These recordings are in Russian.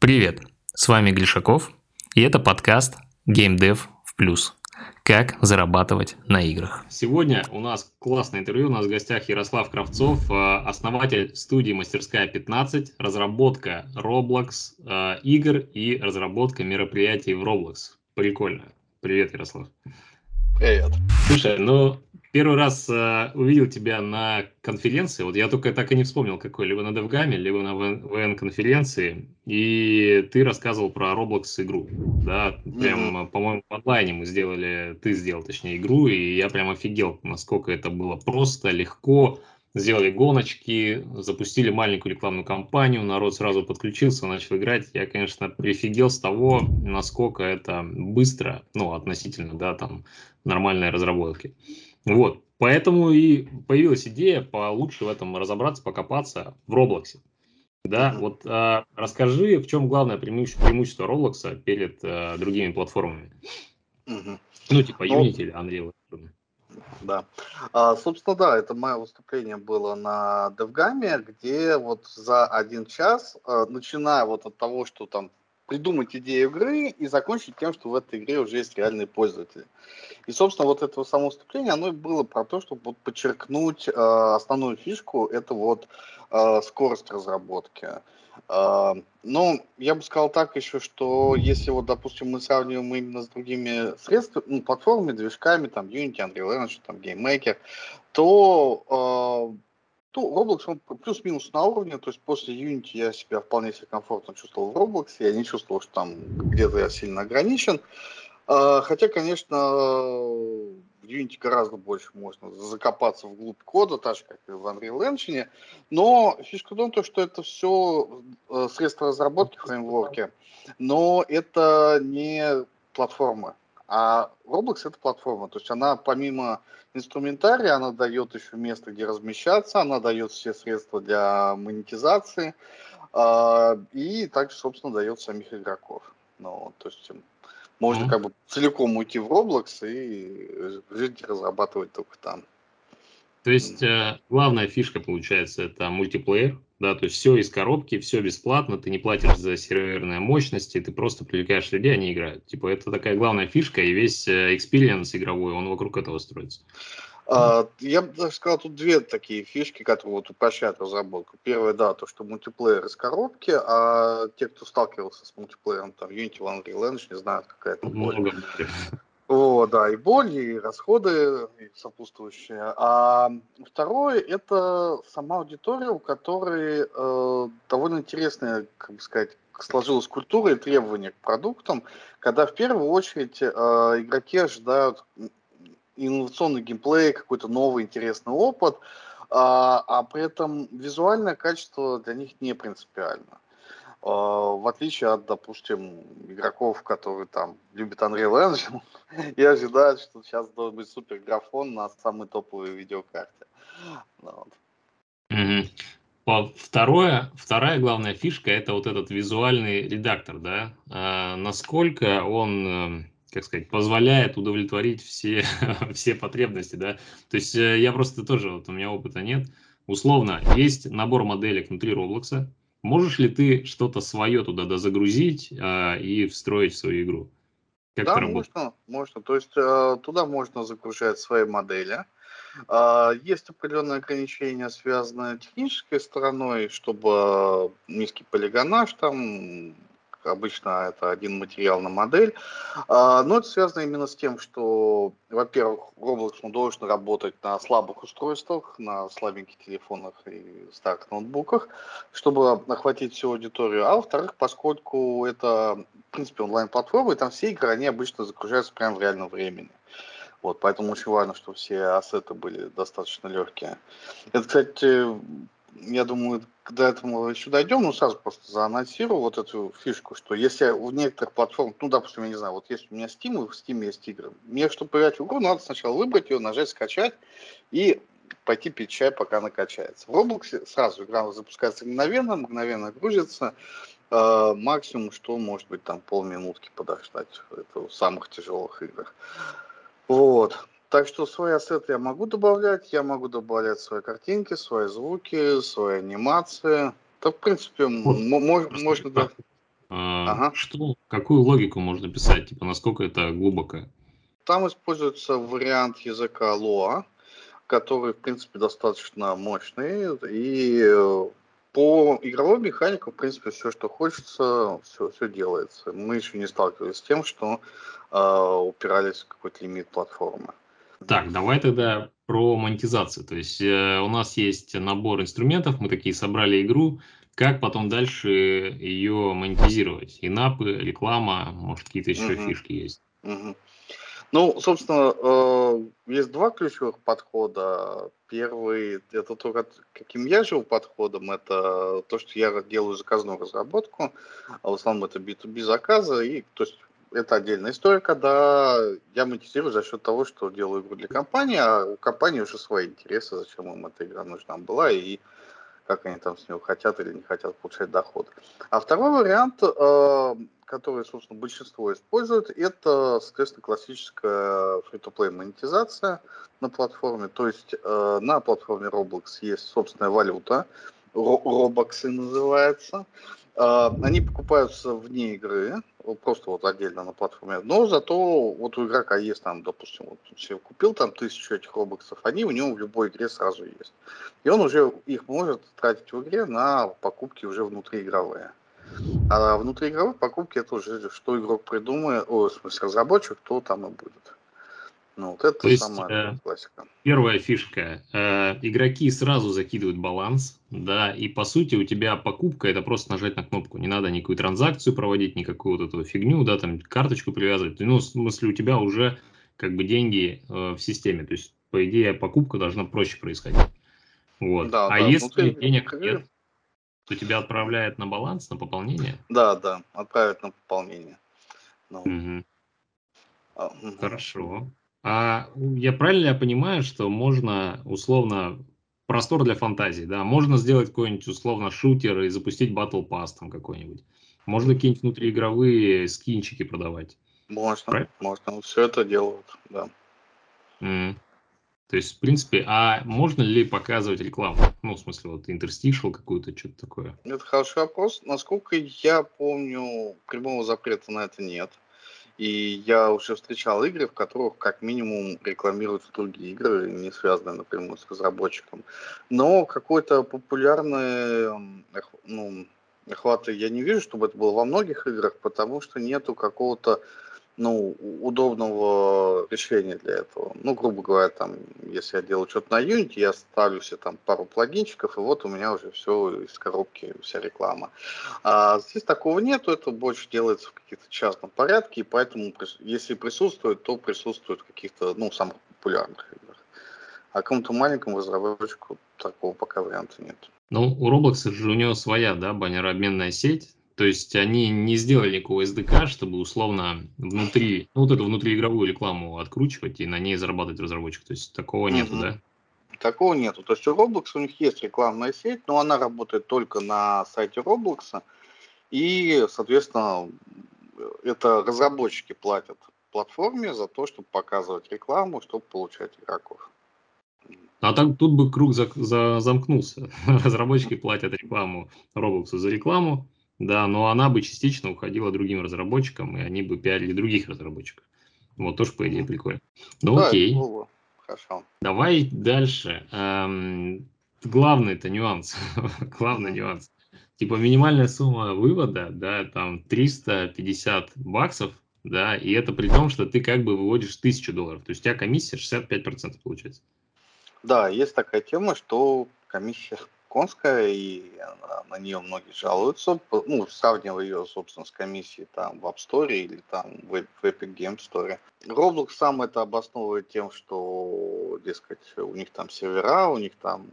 Привет, с вами Глишаков, и это подкаст Game Dev в плюс. Как зарабатывать на играх. Сегодня у нас классное интервью. У нас в гостях Ярослав Кравцов, э, основатель студии «Мастерская 15», разработка Roblox э, игр и разработка мероприятий в Roblox. Прикольно. Привет, Ярослав. Привет. Слушай, ну Первый раз э, увидел тебя на конференции, вот я только так и не вспомнил какой, либо на DevGAM, либо на VN-конференции, и ты рассказывал про Roblox игру, да, прям, mm-hmm. по-моему, в онлайне мы сделали, ты сделал, точнее, игру, и я прям офигел, насколько это было просто, легко, сделали гоночки, запустили маленькую рекламную кампанию, народ сразу подключился, начал играть. Я, конечно, прифигел с того, насколько это быстро, ну, относительно, да, там, нормальной разработки. Вот, поэтому и появилась идея получше в этом разобраться, покопаться в Роблоксе. Да, вот а, расскажи, в чем главное преимущество, преимущество Roblox перед а, другими платформами? Mm-hmm. Ну, типа ну, Unity или Unreal. Да. А, собственно, да, это мое выступление было на DevGAM, где вот за один час, а, начиная вот от того, что там придумать идею игры и закончить тем, что в этой игре уже есть реальные пользователи. И, собственно, вот это само выступление, оно и было про то, чтобы вот подчеркнуть э, основную фишку, это вот э, скорость разработки. Э, ну, я бы сказал так еще, что если вот, допустим, мы сравниваем именно с другими средствами, ну, платформами, движками, там, Unity, Unreal Engine, там, GameMaker, то э, ну, Roblox, он плюс-минус на уровне, то есть после Unity я себя вполне себе комфортно чувствовал в Roblox, я не чувствовал, что там где-то я сильно ограничен. А, хотя, конечно, в Unity гораздо больше можно закопаться в глубь кода, так же, как и в Unreal Engine, но фишка в том, что это все э, средства разработки, фреймворки, но это не платформа. А Roblox это платформа, то есть она помимо инструментария, она дает еще место, где размещаться, она дает все средства для монетизации э, и также, собственно, дает самих игроков. Ну, то есть можно mm-hmm. как бы целиком уйти в Roblox и жить разрабатывать только там. То есть э, главная фишка получается это мультиплеер, да, то есть все из коробки, все бесплатно, ты не платишь за серверные мощности, ты просто привлекаешь людей, они играют. Типа это такая главная фишка, и весь experience игровой, он вокруг этого строится. Uh, я бы даже сказал, тут две такие фишки, которые вот упрощают разработку. Первое, да, то, что мультиплеер из коробки, а те, кто сталкивался с мультиплеером, там, Unity, Unreal Engine, не знают, какая это боль. О, да, и боль, и расходы и сопутствующие. А второе – это сама аудитория, у которой э, довольно интересная, как бы сказать, сложилась культура и требования к продуктам, когда в первую очередь э, игроки ожидают инновационный геймплей, какой-то новый интересный опыт, э, а при этом визуальное качество для них не принципиально. А, в отличие от, допустим, игроков, которые там любят Unreal Engine и ожидают, что сейчас должен быть супер графон на самой топовой видеокарте. Ну вот. Второе, вторая главная фишка это вот этот визуальный редактор, да, а, насколько он, эм, как сказать, позволяет удовлетворить все, все потребности, да. То есть э, я просто тоже, вот у меня опыта нет. Условно, есть набор моделек внутри Roblox, Можешь ли ты что-то свое туда загрузить а, и встроить в свою игру? Как да, можно, можно. То есть э, туда можно загружать свои модели. Э, есть определенные ограничения, связанные с технической стороной, чтобы низкий полигонаж там обычно это один материал на модель. А, но это связано именно с тем, что, во-первых, Roblox он должен работать на слабых устройствах, на слабеньких телефонах и старых ноутбуках, чтобы охватить всю аудиторию. А во-вторых, поскольку это, в принципе, онлайн-платформа, и там все игры, они обычно загружаются прямо в реальном времени. Вот, поэтому очень важно, чтобы все ассеты были достаточно легкие. Это, кстати, я думаю, до этого еще дойдем, но сразу просто заанонсирую вот эту фишку, что если в некоторых платформах, ну, допустим, я не знаю, вот есть у меня Steam, и в Steam есть игры, мне, чтобы поиграть в игру, надо сначала выбрать ее, нажать скачать и пойти пить чай, пока она качается. В Roblox сразу игра запускается мгновенно, мгновенно грузится, э, максимум, что может быть там полминутки подождать, в самых тяжелых играх. Вот. Так что свои ассеты я могу добавлять, я могу добавлять свои картинки, свои звуки, свои анимации. Так, в принципе, вот, можно... Да. А, ага. Что, какую логику можно писать? Типа, насколько это глубоко? Там используется вариант языка Lua, который, в принципе, достаточно мощный. И э, по игровой механике, в принципе, все, что хочется, все, все делается. Мы еще не сталкивались с тем, что э, упирались в какой-то лимит платформы. Так, давай тогда про монетизацию. То есть э, у нас есть набор инструментов, мы такие собрали игру. Как потом дальше ее монетизировать? Инапы, реклама, может, какие-то еще угу. фишки есть? Угу. Ну, собственно, э, есть два ключевых подхода. Первый, это то, каким я жил подходом, это то, что я делаю заказную разработку, а в основном это B2B заказы, и то есть это отдельная история, когда я монетизирую за счет того, что делаю игру для компании, а у компании уже свои интересы, зачем им эта игра нужна была, и как они там с него хотят или не хотят получать доход. А второй вариант, э, который, собственно, большинство использует, это, соответственно, классическая free-to-play монетизация на платформе. То есть э, на платформе Roblox есть собственная валюта, Roblox называется. Э, они покупаются вне игры, просто вот отдельно на платформе. Но зато вот у игрока есть там, допустим, вот себе купил там тысячу этих робоксов, они у него в любой игре сразу есть. И он уже их может тратить в игре на покупки уже внутриигровые. А внутриигровые покупки это уже что игрок придумает, о, в смысле разработчик, то там и будет. Ну, вот это То есть, самая э, классика. Первая фишка. Э, игроки сразу закидывают баланс, да, и по сути у тебя покупка это просто нажать на кнопку. Не надо никакую транзакцию проводить, никакую вот эту фигню, да, там карточку привязывать. Ну, в смысле, у тебя уже как бы деньги э, в системе. То есть, по идее, покупка должна проще происходить. Вот. Да, а да, если денег нет, то тебя отправляет на баланс, на пополнение? Да, да, отправят на пополнение. Ну. Угу. Хорошо. А я правильно я понимаю, что можно условно простор для фантазии, да, можно сделать какой-нибудь условно шутер и запустить Battle Pass там какой-нибудь. Можно какие-нибудь внутриигровые скинчики продавать. Можно, правильно? можно. Все это делают, да. Mm. То есть, в принципе, а можно ли показывать рекламу? Ну, в смысле, вот интерстишл какую-то, что-то такое. Это хороший вопрос. Насколько я помню, прямого запрета на это нет. И я уже встречал игры, в которых как минимум рекламируются другие игры, не связанные напрямую с разработчиком. Но какой-то популярный ну, охваты я не вижу, чтобы это было во многих играх, потому что нету какого-то ну, удобного решения для этого. Ну, грубо говоря, там, если я делаю что-то на Unity, я ставлю себе там пару плагинчиков, и вот у меня уже все из коробки, вся реклама. А здесь такого нету, это больше делается в каких-то частном порядке, и поэтому, если присутствует, то присутствует в каких-то, ну, самых популярных играх. А кому-то маленькому разработчику такого пока варианта нет. Ну, у Roblox же у него своя, да, баннерообменная сеть, то есть они не сделали никакого SDK, чтобы условно внутри, ну вот эту внутриигровую рекламу откручивать и на ней зарабатывать разработчик. То есть такого mm-hmm. нету, да? Такого нету. То есть у Roblox у них есть рекламная сеть, но она работает только на сайте Roblox. И, соответственно, это разработчики платят платформе за то, чтобы показывать рекламу, чтобы получать игроков. А так тут бы круг за, за, замкнулся. Разработчики платят рекламу Roblox за рекламу, да, но она бы частично уходила другим разработчикам, и они бы пиарили других разработчиков. Вот тоже, по идее, прикольно. Ну, да, окей. Хорошо. Давай дальше. Эм, главный это нюанс. главный нюанс. Типа минимальная сумма вывода, да, там 350 баксов, да, и это при том, что ты как бы выводишь 1000 долларов. То есть у тебя комиссия 65% получается. Да, есть такая тема, что комиссия конская, и на нее многие жалуются, ну, сравнивая ее, собственно, с комиссией там в App Store или там в Epic Game Store. Roblox сам это обосновывает тем, что, дескать, у них там сервера, у них там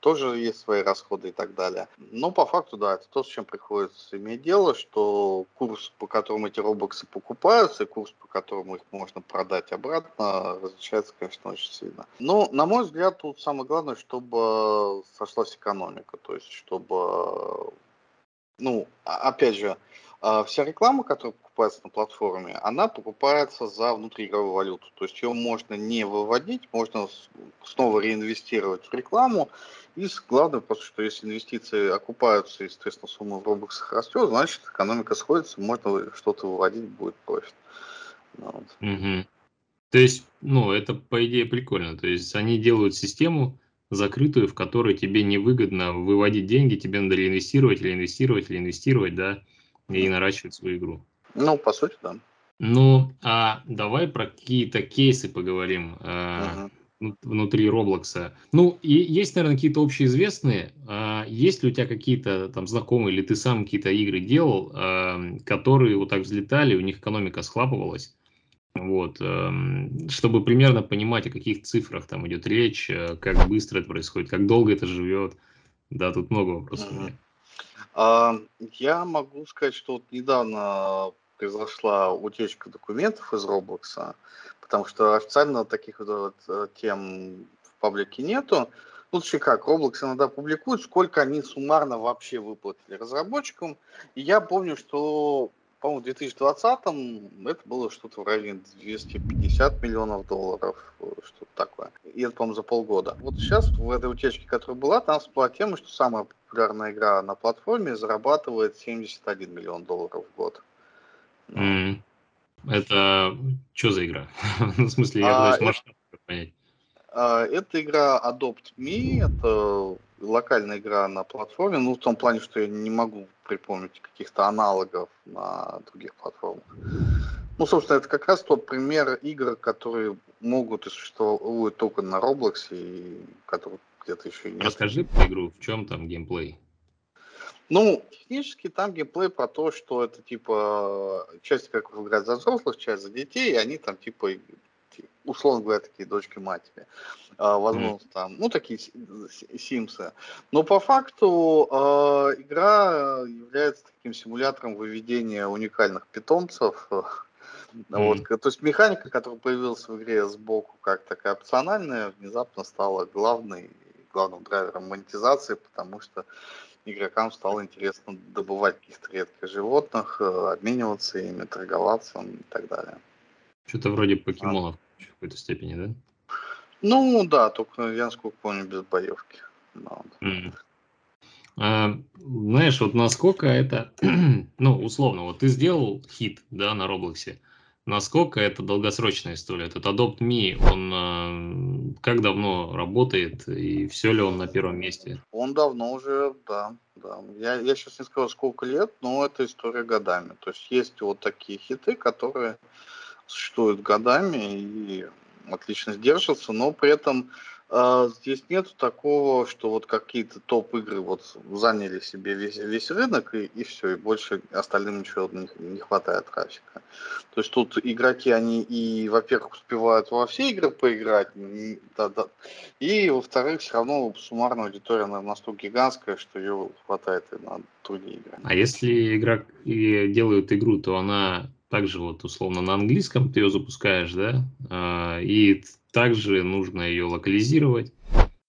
тоже есть свои расходы и так далее. Но по факту, да, это то, с чем приходится иметь дело, что курс, по которому эти робоксы покупаются, и курс, по которому их можно продать обратно, различается, конечно, очень сильно. Но, на мой взгляд, тут самое главное, чтобы сошлась экономика, то есть чтобы, ну, опять же, А вся реклама, которая покупается на платформе, она покупается за внутриигровую валюту. То есть ее можно не выводить, можно снова реинвестировать в рекламу. И главное просто, что если инвестиции окупаются и, соответственно, сумма в робоксах растет, значит, экономика сходится, можно что-то выводить, будет профит. Ну вот. Угу. То есть, ну, это по идее прикольно. То есть они делают систему закрытую, в которой тебе невыгодно выводить деньги, тебе надо реинвестировать или инвестировать или инвестировать, да, и наращивать свою игру. Ну, по сути, да. Ну, а давай про какие-то кейсы поговорим э, uh-huh. внутри Роблокса. Ну, и есть, наверное, какие-то общеизвестные. Э, есть ли у тебя какие-то там знакомые, или ты сам какие-то игры делал, э, которые вот так взлетали, у них экономика схлапывалась? Вот, э, чтобы примерно понимать, о каких цифрах там идет речь, э, как быстро это происходит, как долго это живет. Да, тут много вопросов. Uh-huh. А, я могу сказать, что вот недавно произошла утечка документов из Roblox, потому что официально таких вот э, тем в паблике нету. Тут еще как, Roblox иногда публикует, сколько они суммарно вообще выплатили разработчикам. И я помню, что, по-моему, в 2020-м это было что-то в районе 250 миллионов долларов, что-то такое. И это, по-моему, за полгода. Вот сейчас в этой утечке, которая была, там всплыла тема, что самая популярная игра на платформе зарабатывает 71 миллион долларов в год. Mm. Это что за игра? Ну, в смысле, я а, пытаюсь масштаб понять. А, это игра Adopt Me, это локальная игра на платформе, ну, в том плане, что я не могу припомнить каких-то аналогов на других платформах. Ну, собственно, это как раз тот пример игр, которые могут и существуют только на Roblox, и которые где-то еще нет. Расскажи про игру, в чем там геймплей? Ну, технически там геймплей про то, что это типа часть как играть за взрослых, часть за детей, и они там типа условно говоря, такие дочки матери. А, возможно, mm. там, ну, такие симсы. Но по факту э, игра является таким симулятором выведения уникальных питомцев. Mm. Вот, то есть механика, которая появилась в игре сбоку как такая опциональная, внезапно стала главной главным драйвером монетизации, потому что игрокам стало интересно добывать каких-то редких животных, э, обмениваться ими, торговаться и так далее. Что-то вроде покемонов а. в какой-то степени, да? Ну да, только я насколько помню, без боевки. No. Mm. А, знаешь, вот насколько это, ну, условно, вот ты сделал хит, да, на Роблоксе, насколько это долгосрочная история. Этот Adopt Me, он э, как давно работает и все ли он на первом месте? Он давно уже, да, да. Я, я сейчас не скажу, сколько лет, но это история годами. То есть есть вот такие хиты, которые существуют годами и отлично сдержатся, но при этом а, здесь нет такого, что вот какие-то топ-игры вот заняли себе весь, весь рынок и, и все, и больше остальным ничего не, не хватает трафика. То есть тут игроки, они и, во-первых, успевают во все игры поиграть, и, да, да, и во-вторых, все равно суммарная аудитория наверное, настолько гигантская, что ее хватает и на другие игры. А если игрок делают игру, то она также вот условно на английском ты ее запускаешь, да, а, и также нужно ее локализировать,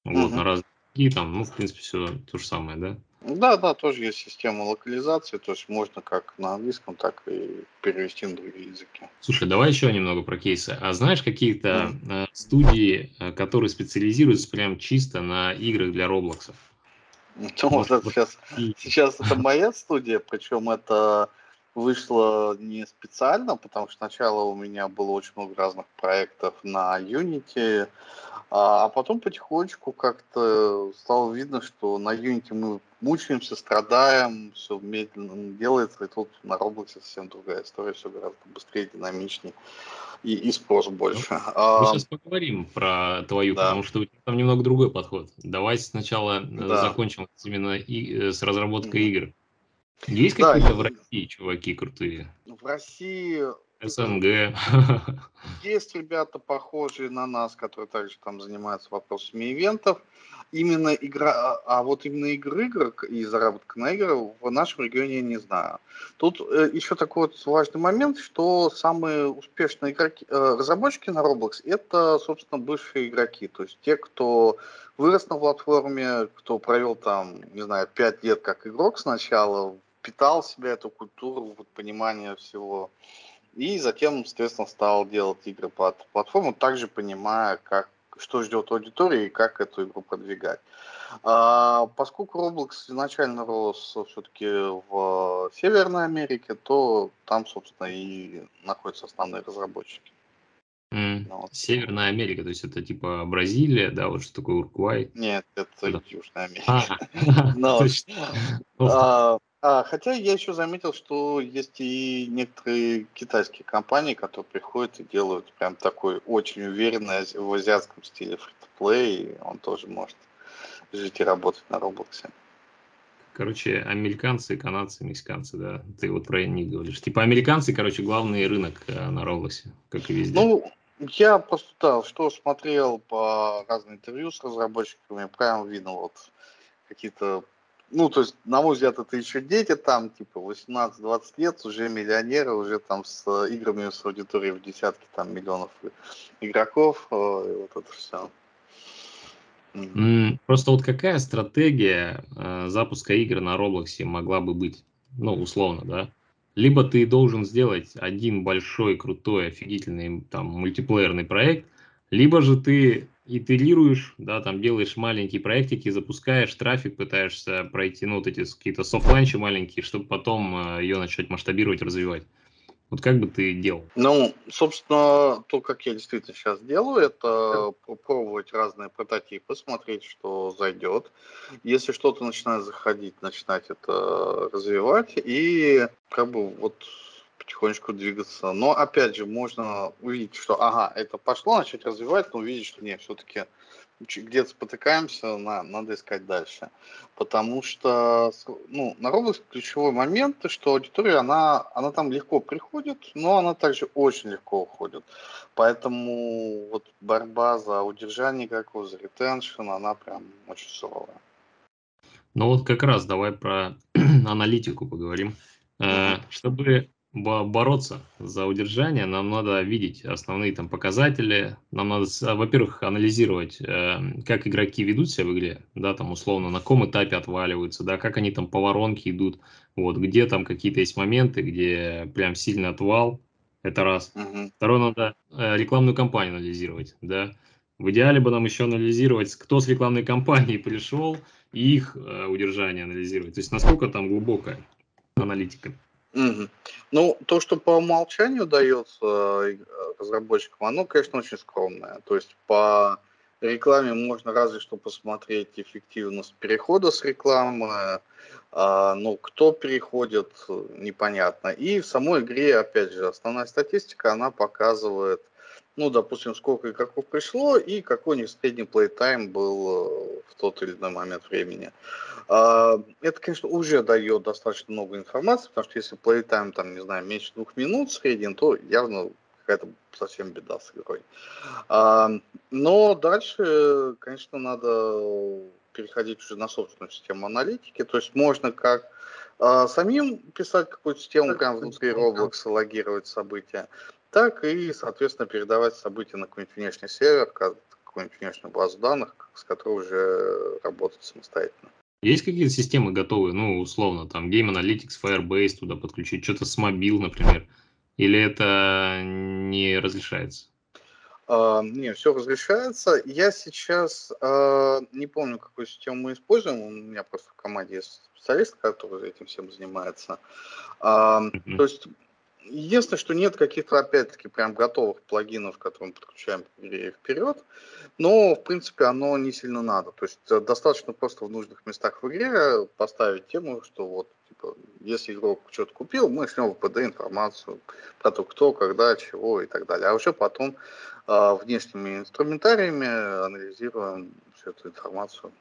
вот, угу. на разные и там, ну, в принципе, все то же самое, да? Да, да, тоже есть система локализации, то есть можно как на английском, так и перевести на другие языки. Слушай, давай еще немного про кейсы. А знаешь какие-то mm. студии, э, которые специализируются прям чисто на играх для Роблоксов? Ну, вот, вот сейчас, сейчас это моя студия, причем это вышло не специально, потому что сначала у меня было очень много разных проектов на Unity, а, а потом потихонечку как-то стало видно, что на Unity мы мучаемся, страдаем, все медленно делается, и тут на Roblox совсем другая история, все гораздо быстрее, динамичнее и, и спрос больше. Ну, а, мы сейчас поговорим про твою, да. потому что у тебя там немного другой подход. Давай сначала э, да. закончим именно и, э, с разработкой mm-hmm. игр. Есть да, какие-то в России чуваки крутые? В России СНГ. Есть ребята, похожие на нас, которые также там занимаются вопросами ивентов. Именно игра, а, а вот именно игры, игр и заработка на игры в нашем регионе я не знаю. Тут э, еще такой вот важный момент, что самые успешные игроки, э, разработчики на Roblox это, собственно, бывшие игроки. То есть те, кто вырос на платформе, кто провел там, не знаю, 5 лет как игрок сначала впитал в себя эту культуру, вот, понимание всего. И затем, соответственно, стал делать игры под платформу, также понимая, как, что ждет аудитория и как эту игру продвигать. А, поскольку Roblox изначально рос все-таки в Северной Америке, то там, собственно, и находятся основные разработчики. Mm. Ну, вот. Северная Америка, то есть это типа Бразилия, да, вот что такое Уругвай? Нет, это да. Южная Америка. А, хотя я еще заметил, что есть и некоторые китайские компании, которые приходят и делают прям такой очень уверенный в азиатском стиле фри-то-плей, он тоже может жить и работать на Роблоксе. Короче, американцы, канадцы, мексиканцы, да. Ты вот про них говоришь. Типа американцы, короче, главный рынок э, на Роблоксе, как и везде. Ну, я просто, да, что смотрел по разным интервью с разработчиками, прям видно вот какие-то ну, то есть, на мой взгляд, это еще дети там, типа, 18-20 лет, уже миллионеры, уже там с играми, с аудиторией в десятки там миллионов игроков, и вот это все. Просто вот какая стратегия э, запуска игр на Роблоксе могла бы быть? Ну, условно, да? Либо ты должен сделать один большой, крутой, офигительный там мультиплеерный проект, либо же ты итерируешь, да, там делаешь маленькие проектики, запускаешь трафик, пытаешься пройти, ну, вот эти какие-то софт-ланчи маленькие, чтобы потом э, ее начать масштабировать, развивать. Вот как бы ты делал? Ну, собственно, то, как я действительно сейчас делаю, это попробовать разные прототипы, смотреть, что зайдет. Если что-то начинает заходить, начинать это развивать и как бы вот потихонечку двигаться. Но опять же, можно увидеть, что ага, это пошло, начать развивать, но увидеть, что нет, все-таки где-то спотыкаемся, на, надо искать дальше. Потому что ну, на Roblox ключевой момент, что аудитория, она, она там легко приходит, но она также очень легко уходит. Поэтому вот борьба за удержание игроков, за ретеншн, она прям очень суровая. Ну вот как раз давай про аналитику поговорим. Mm-hmm. Чтобы бороться за удержание, нам надо видеть основные там показатели, нам надо, во-первых, анализировать, э, как игроки ведут себя в игре, да, там условно, на каком этапе отваливаются, да, как они там по воронке идут, вот, где там какие-то есть моменты, где прям сильный отвал, это раз. Uh-huh. Второе, надо э, рекламную кампанию анализировать, да. В идеале бы нам еще анализировать, кто с рекламной кампании пришел, и их э, удержание анализировать, то есть насколько там глубокая аналитика. Ну, то, что по умолчанию дается э, разработчикам, оно, конечно, очень скромное. То есть по рекламе можно разве что посмотреть эффективность перехода с рекламы, а, ну, кто переходит, непонятно. И в самой игре, опять же, основная статистика, она показывает, ну, допустим, сколько игроков пришло и какой у них средний плейтайм был э, в тот или иной момент времени. А, это, конечно, уже дает достаточно много информации, потому что если плейтайм, там, не знаю, меньше двух минут средний, то явно какая-то совсем беда с игрой. А, но дальше, конечно, надо переходить уже на собственную систему аналитики. То есть можно как а, самим писать какую-то систему прямо внутри Roblox, логировать события, так и, соответственно, передавать события на какой-нибудь внешний сервер, какую-нибудь внешнюю базу данных, с которой уже работать самостоятельно. Есть какие-то системы готовые, ну, условно, там, Game Analytics, Firebase туда подключить, что-то с мобил, например, или это не разрешается? Uh, не, все разрешается. Я сейчас uh, не помню, какую систему мы используем. У меня просто в команде есть специалист, который этим всем занимается. Uh, mm-hmm. То есть Единственное, что нет каких-то, опять-таки, прям готовых плагинов, которые мы подключаем вперед, но, в принципе, оно не сильно надо. То есть э, достаточно просто в нужных местах в игре поставить тему, что вот, типа, если игрок что-то купил, мы шлем в ПД информацию про то, кто, когда, чего и так далее. А уже потом э, внешними инструментариями анализируем всю эту информацию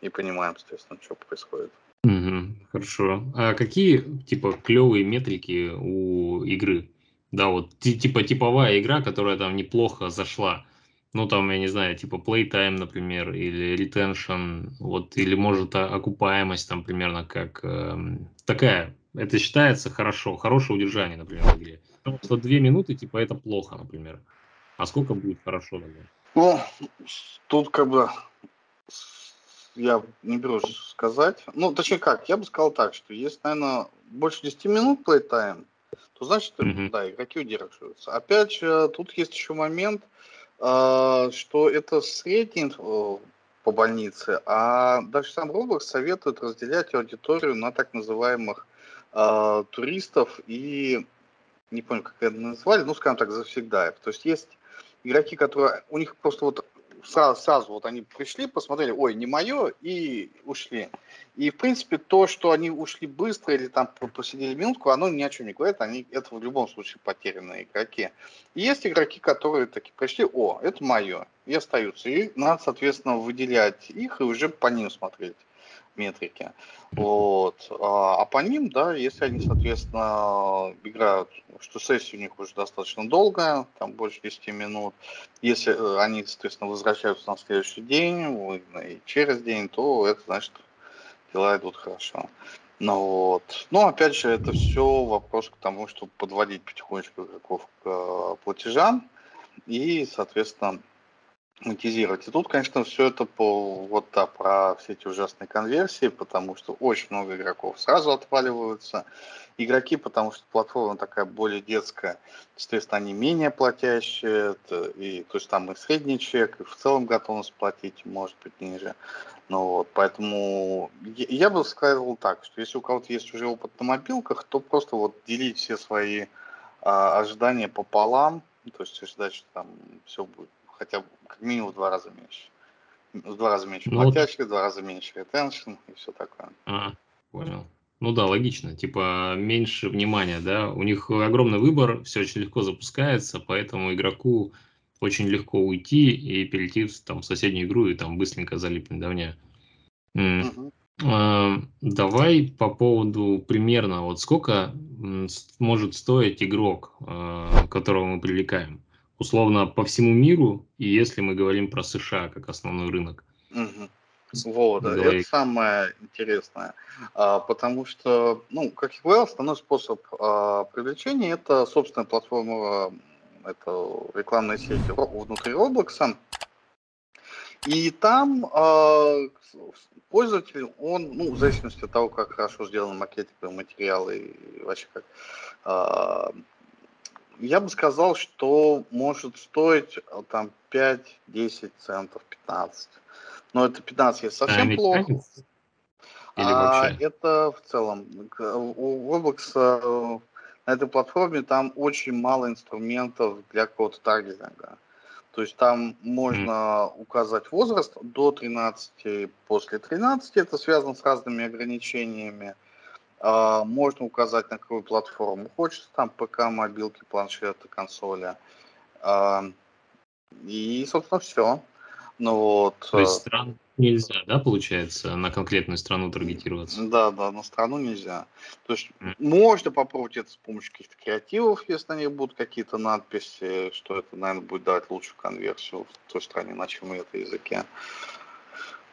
и понимаем, естественно, что происходит. Угу, хорошо. А какие, типа, клевые метрики у игры? Да, вот типа типовая игра, которая там неплохо зашла. Ну, там, я не знаю, типа playtime, например, или retention, вот, или, может, окупаемость там примерно как э, такая. Это считается хорошо, хорошее удержание, например, в игре. Потому что две минуты, типа, это плохо, например. А сколько будет хорошо, например? Ну, тут как бы я не берусь сказать. Ну, точнее как, я бы сказал так, что если, наверное, больше 10 минут плейтайм, то значит, mm-hmm. да, игроки удерживаются. Опять же, тут есть еще момент, э, что это средний э, по больнице, а даже сам Roblox советует разделять аудиторию на так называемых э, туристов и, не помню, как это назвали, ну, скажем так, завсегдаев. То есть есть игроки, которые, у них просто вот сразу, сразу вот они пришли, посмотрели, ой, не мое, и ушли. И, в принципе, то, что они ушли быстро или там посидели минутку, оно ни о чем не говорит, они это в любом случае потерянные игроки. И есть игроки, которые такие пришли, о, это мое, и остаются. И надо, соответственно, выделять их и уже по ним смотреть метрики. Вот. А, а по ним, да, если они, соответственно, играют, что сессия у них уже достаточно долгая, там больше 10 минут, если э, они, соответственно, возвращаются на следующий день и через день, то это значит, дела идут хорошо. Ну вот. Но опять же, это все вопрос к тому, чтобы подводить потихонечку игроков к э, платежам и, соответственно, монетизировать. И тут, конечно, все это по вот да, про все эти ужасные конверсии, потому что очень много игроков сразу отваливаются. Игроки, потому что платформа такая более детская, соответственно, они менее платящие, и, то есть там и средний чек, и в целом готовность платить может быть ниже. Ну вот, поэтому я, я бы сказал так, что если у кого-то есть уже опыт на мобилках, то просто вот делить все свои а, ожидания пополам, то есть ожидать, что там все будет хотя бы как минимум в два раза меньше. В два раза меньше ну, платящих, в два раза меньше ретеншн и все такое. А, понял. Ну да, логично. Типа меньше внимания, да. У них огромный выбор, все очень легко запускается, поэтому игроку очень легко уйти и перейти там, в соседнюю игру и там быстренько залипнуть да, мне. Угу. А, давай по поводу примерно, вот сколько может стоить игрок, а, которого мы привлекаем? Условно по всему миру, и если мы говорим про США как основной рынок. Угу. Вот, Давай. это самое интересное, а, потому что, ну, как я говорил, основной способ а, привлечения это собственная платформа, это рекламная сеть внутри Roblox, и там а, пользователь, он, ну, в зависимости от того, как хорошо сделан маркетинговый материал и вообще как а, я бы сказал, что может стоить э, там 5, 10 центов, 15. Но это 15 есть совсем а, плохо. Или а, это в целом. У Roblox э, на этой платформе там очень мало инструментов для какого-то таргетинга. То есть там можно mm. указать возраст до 13, после 13, это связано с разными ограничениями. А, можно указать, на какую платформу хочется, там ПК, мобилки, планшеты, консоли. А, и, собственно, все. Ну вот. То есть э, стран нельзя, да, получается, на конкретную страну таргетироваться? Да, да, на страну нельзя. То есть mm. можно попробовать это с помощью каких-то креативов, если на них будут какие-то надписи, что это, наверное, будет давать лучшую конверсию в той стране, на чем это языке.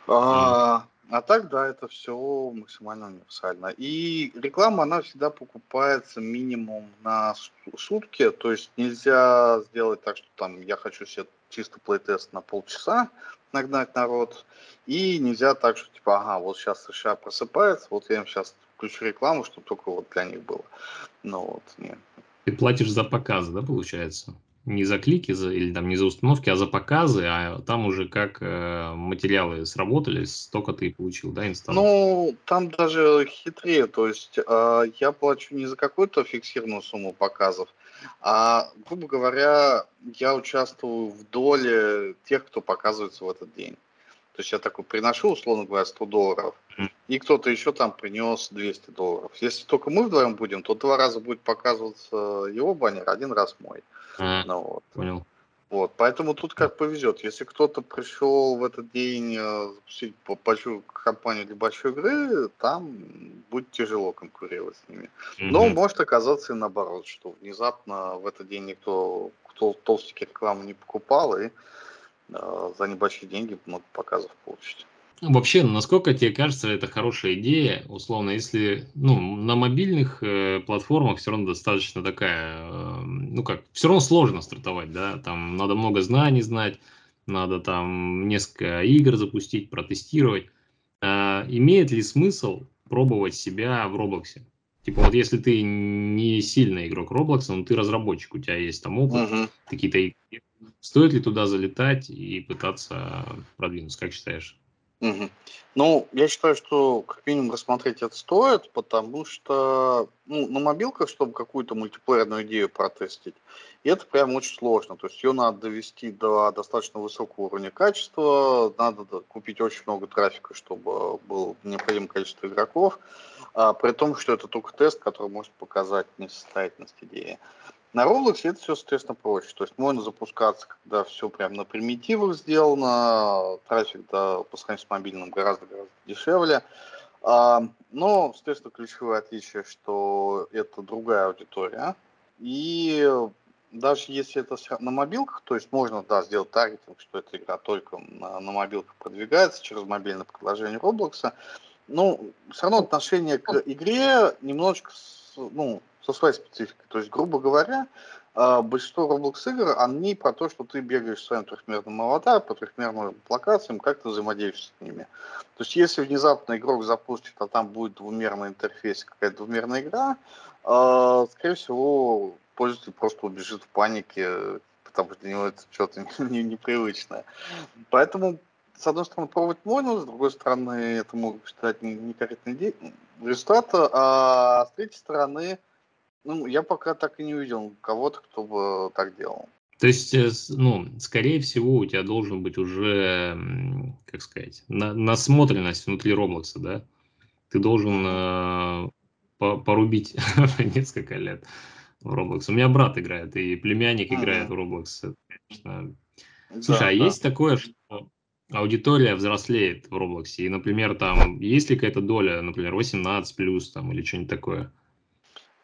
Mm. А, а так, да, это все максимально универсально. И реклама, она всегда покупается минимум на сутки, то есть нельзя сделать так, что там я хочу себе чисто плейтест на полчаса нагнать народ, и нельзя так, что типа, ага, вот сейчас США просыпается, вот я им сейчас включу рекламу, чтобы только вот для них было. Ну вот, нет. Ты платишь за показ, да, получается? Не за клики за, или там не за установки, а за показы, а там уже как э, материалы сработали, столько ты получил, да, инстанс? Ну, там даже хитрее, то есть э, я плачу не за какую-то фиксированную сумму показов, а, грубо говоря, я участвую в доле тех, кто показывается в этот день. То есть я такой приношу, условно говоря, 100 долларов, mm. и кто-то еще там принес 200 долларов. Если только мы вдвоем будем, то два раза будет показываться его баннер, один раз мой. А, ну, вот. Понял. Вот, поэтому тут как повезет. Если кто-то пришел в этот день э, запустить большую компанию для большой игры, там будет тяжело конкурировать с ними. Mm-hmm. Но может оказаться и наоборот, что внезапно в этот день никто кто толстики рекламу не покупал, и э, за небольшие деньги много показов получить. Вообще, насколько тебе кажется, это хорошая идея, условно, если ну, на мобильных э, платформах все равно достаточно такая, э, ну как, все равно сложно стартовать, да, там надо много знаний знать, надо там несколько игр запустить, протестировать. а, имеет ли смысл пробовать себя в Роблоксе? Типа вот если ты не сильный игрок Роблокса, но ты разработчик, у тебя есть там опыт, угу. какие-то стоит ли туда залетать и пытаться продвинуться, как считаешь? Угу. Ну, я считаю, что как минимум рассмотреть это стоит, потому что ну, на мобилках, чтобы какую-то мультиплеерную идею протестить, это прям очень сложно. То есть ее надо довести до достаточно высокого уровня качества, надо купить очень много трафика, чтобы было необходимое количество игроков, а, при том, что это только тест, который может показать несостоятельность идеи. На Roblox это все, соответственно, проще. То есть можно запускаться, когда все прям на примитивах сделано, трафик да, по сравнению с мобильным гораздо-гораздо дешевле. А, но, соответственно, ключевое отличие, что это другая аудитория. И даже если это на мобилках, то есть можно, да, сделать таргетинг, что эта игра только на, на мобилках продвигается через мобильное приложение Roblox, ну, все равно отношение к игре немножечко, ну, со своей спецификой. То есть, грубо говоря, а, большинство Roblox игр, они про то, что ты бегаешь в своем трехмерном аватаре, по трехмерным локациям, как ты взаимодействуешь с ними. То есть, если внезапно игрок запустит, а там будет двумерный интерфейс, какая-то двумерная игра, а, скорее всего, пользователь просто убежит в панике, потому что для него это что-то непривычное. Поэтому с одной стороны, пробовать можно, с другой стороны, это могут считать некорректный результат, а с третьей стороны, ну, я пока так и не увидел кого-то, кто бы так делал. То есть, э, ну, скорее всего, у тебя должен быть уже, как сказать, на, насмотренность внутри Роблокса, да? Ты должен э, по, порубить несколько лет в Roblox. У меня брат играет, и племянник ага. играет в Roblox. Конечно. Слушай, да, а да. есть такое, что аудитория взрослеет в Роблоксе. И, например, там есть ли какая-то доля, например, 18 плюс там или что-нибудь такое?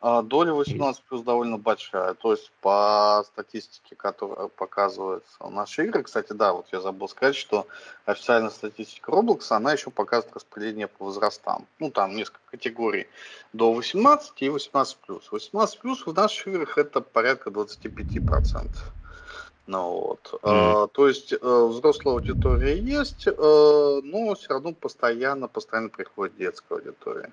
А, доля 18 плюс довольно большая. То есть по статистике, которая показывается наши игры, кстати, да, вот я забыл сказать, что официальная статистика Roblox, она еще показывает распределение по возрастам. Ну, там несколько категорий. До 18 и 18 плюс. 18 плюс в наших играх это порядка 25%. Ну, вот. Mm. А, то есть э, взрослая аудитория есть, э, но все равно постоянно, постоянно приходит детская аудитория.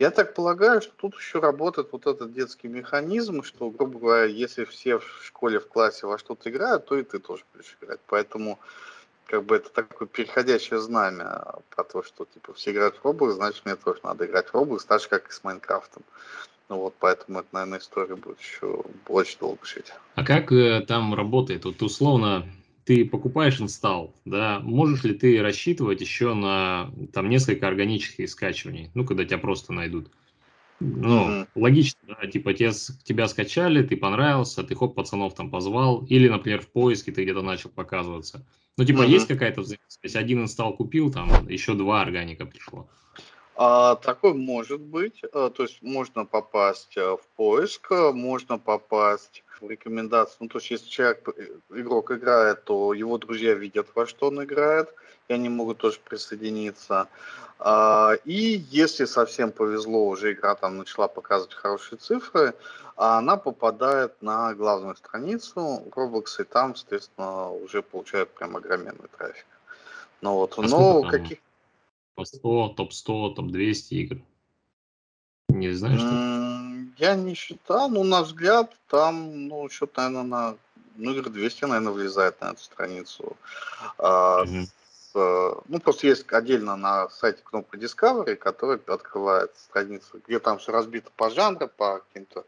Я так полагаю, что тут еще работает вот этот детский механизм, что, грубо говоря, если все в школе, в классе во что-то играют, то и ты тоже будешь играть. Поэтому как бы это такое переходящее знамя про то, что типа все играют в Roblox, значит мне тоже надо играть в Roblox, так же как и с Майнкрафтом. Ну вот, поэтому это, наверное, история будет еще очень долго жить. А как э, там работает? Вот условно, ты покупаешь инсталл, да, можешь ли ты рассчитывать еще на там несколько органических скачиваний, ну, когда тебя просто найдут? Ну, mm-hmm. логично, да, типа тебя, тебя скачали, ты понравился, ты хоп, пацанов там позвал, или, например, в поиске ты где-то начал показываться. Ну, типа, mm-hmm. есть какая-то взаимосвязь, один инсталл купил, там еще два органика пришло. А, такой может быть. А, то есть можно попасть э, в поиск, можно попасть в рекомендации. Ну, то есть если человек, э, игрок играет, то его друзья видят, во что он играет, и они могут тоже присоединиться. А, и если совсем повезло, уже игра там начала показывать хорошие цифры, она попадает на главную страницу Roblox, и там, соответственно, уже получает прям огроменный трафик. Ну вот, а но каких топ-100, топ-100, топ-200 игр? Не знаешь? Что? Я не считал, но на взгляд там, ну, что-то, наверное, на ну, игр 200, наверное, влезает на эту страницу. А, mm-hmm. с, ну, просто есть отдельно на сайте кнопка Discovery, которая открывает страницу, где там все разбито по жанру, по каким-то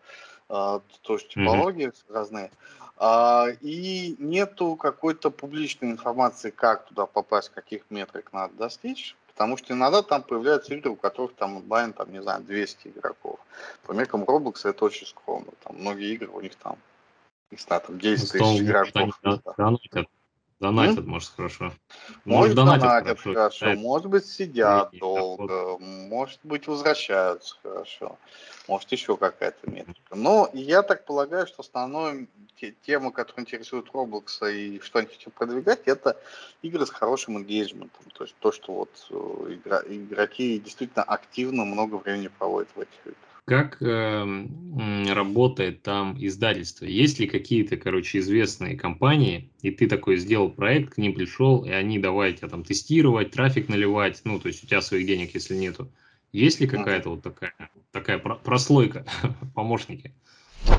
а, тоже типологии mm-hmm. разные. А, и нету какой-то публичной информации, как туда попасть, каких метрик надо достичь. Потому что иногда там появляются игры, у которых там онлайн, там, не знаю, 200 игроков. По меркам Roblox это очень скромно. Там многие игры у них там, не знаю, там 10 тысяч игроков. Донатят, донатят может, хорошо. Может, донатят, донатят хорошо, хорошо. может быть, сидят долго, может быть, возвращаются хорошо, может, еще какая-то метрика. Но я так полагаю, что основной тема, которая интересует Roblox и что они хотят продвигать, это игры с хорошим engagement. То есть то, что вот э, игроки действительно активно много времени проводят в этих играх. Как э, работает там издательство? Есть ли какие-то, короче, известные компании, и ты такой сделал проект, к ним пришел, и они давай тебя там тестировать, трафик наливать, ну, то есть у тебя своих денег, если нету. Есть ли какая-то вот такая, такая прослойка, помощники?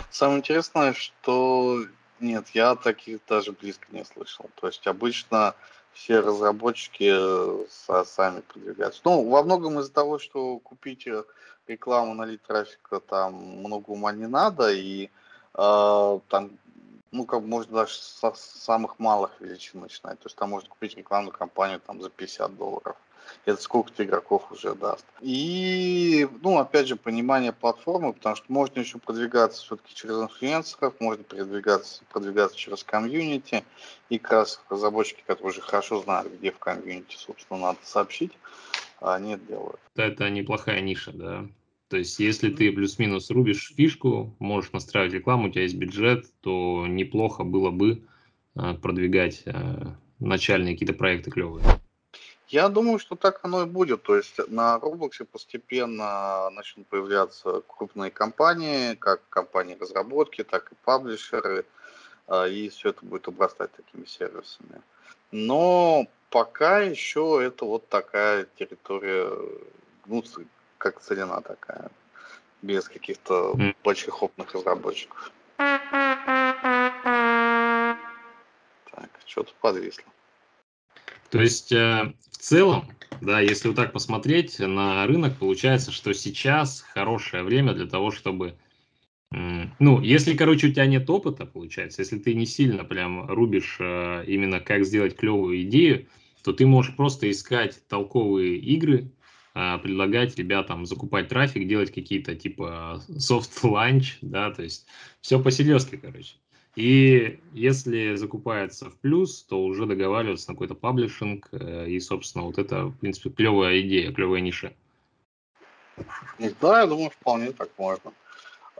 Самое интересное, что нет, я таких даже близко не слышал. То есть обычно все разработчики э, сами продвигаются. Ну, во многом из-за того, что купить э, рекламу, налить трафика там много ума не надо, и э, там, ну, как можно даже с самых малых величин начинать. То есть там можно купить рекламную кампанию там за 50 долларов это сколько-то игроков уже даст. И, ну, опять же, понимание платформы, потому что можно еще продвигаться все-таки через инфлюенсеров, можно продвигаться, продвигаться через комьюнити, и как раз разработчики, которые уже хорошо знают, где в комьюнити, собственно, надо сообщить, они это делают. Это неплохая ниша, да. То есть, если ты плюс-минус рубишь фишку, можешь настраивать рекламу, у тебя есть бюджет, то неплохо было бы э, продвигать э, начальные какие-то проекты клевые. Я думаю, что так оно и будет. То есть на Roblox постепенно начнут появляться крупные компании, как компании разработки, так и паблишеры, а, и все это будет обрастать такими сервисами. Но пока еще это вот такая территория, ну, как целина такая, без каких-то mm. больших опытных разработчиков. Так, что-то подвисло. То есть э, в целом, да, если вот так посмотреть на рынок, получается, что сейчас хорошее время для того, чтобы, ну, если, короче, у тебя нет опыта, получается, если ты не сильно прям рубишь э, именно как сделать клевую идею, то ты можешь просто искать толковые игры, э, предлагать ребятам закупать трафик, делать какие-то типа soft launch, да, то есть все по-серьезки, короче. И если закупается в плюс, то уже договариваться на какой-то паблишинг. Э, и, собственно, вот это, в принципе, клевая идея, клевая ниша. Да, я думаю, вполне так можно.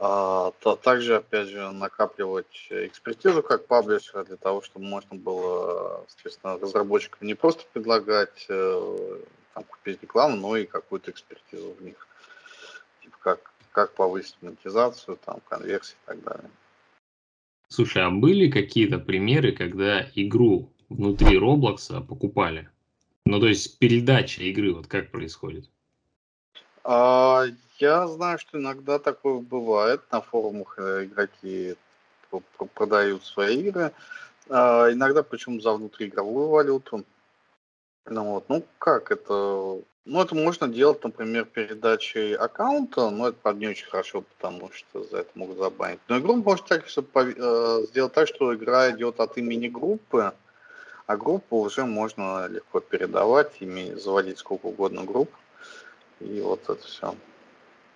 А, то, также, опять же, накапливать экспертизу как паблишера для того, чтобы можно было, соответственно, разработчикам не просто предлагать э, там, купить рекламу, но и какую-то экспертизу в них. Типа как, как повысить монетизацию, там, конверсии и так далее. Слушай, а были какие-то примеры, когда игру внутри Роблокса покупали? Ну, то есть передача игры, вот как происходит? А, я знаю, что иногда такое бывает. На форумах э, игроки продают свои игры. А, иногда, причем за внутриигровую валюту. Ну, вот. ну как это ну, это можно делать, например, передачей аккаунта, но это, правда, не очень хорошо, потому что за это могут забанить. Но игру можно так, чтобы, э, сделать так, что игра идет от имени группы, а группу уже можно легко передавать, ими заводить сколько угодно групп, и вот это все.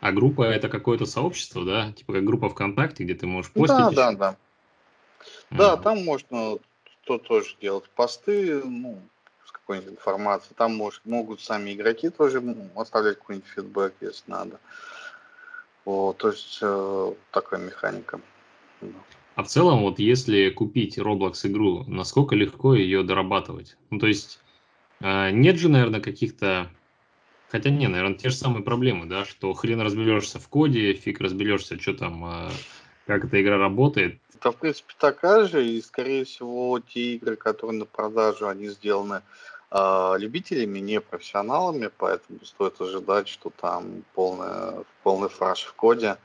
А группа это какое-то сообщество, да? Типа как группа ВКонтакте, где ты можешь постить? Да, еще? да, да. Mm. Да, там можно то тоже делать посты, ну, какой-нибудь информации. Там может, могут сами игроки тоже оставлять какой-нибудь фидбэк, если надо. Вот, то есть э, такая механика. А в целом, вот если купить Roblox игру, насколько легко ее дорабатывать? Ну, то есть э, нет же, наверное, каких-то... Хотя не, наверное, те же самые проблемы, да, что хрен разберешься в коде, фиг разберешься, что там, э, как эта игра работает. Это, в принципе, такая же, и, скорее всего, те игры, которые на продажу, они сделаны а, любителями, не профессионалами, поэтому стоит ожидать, что там полная, полный фарш в коде.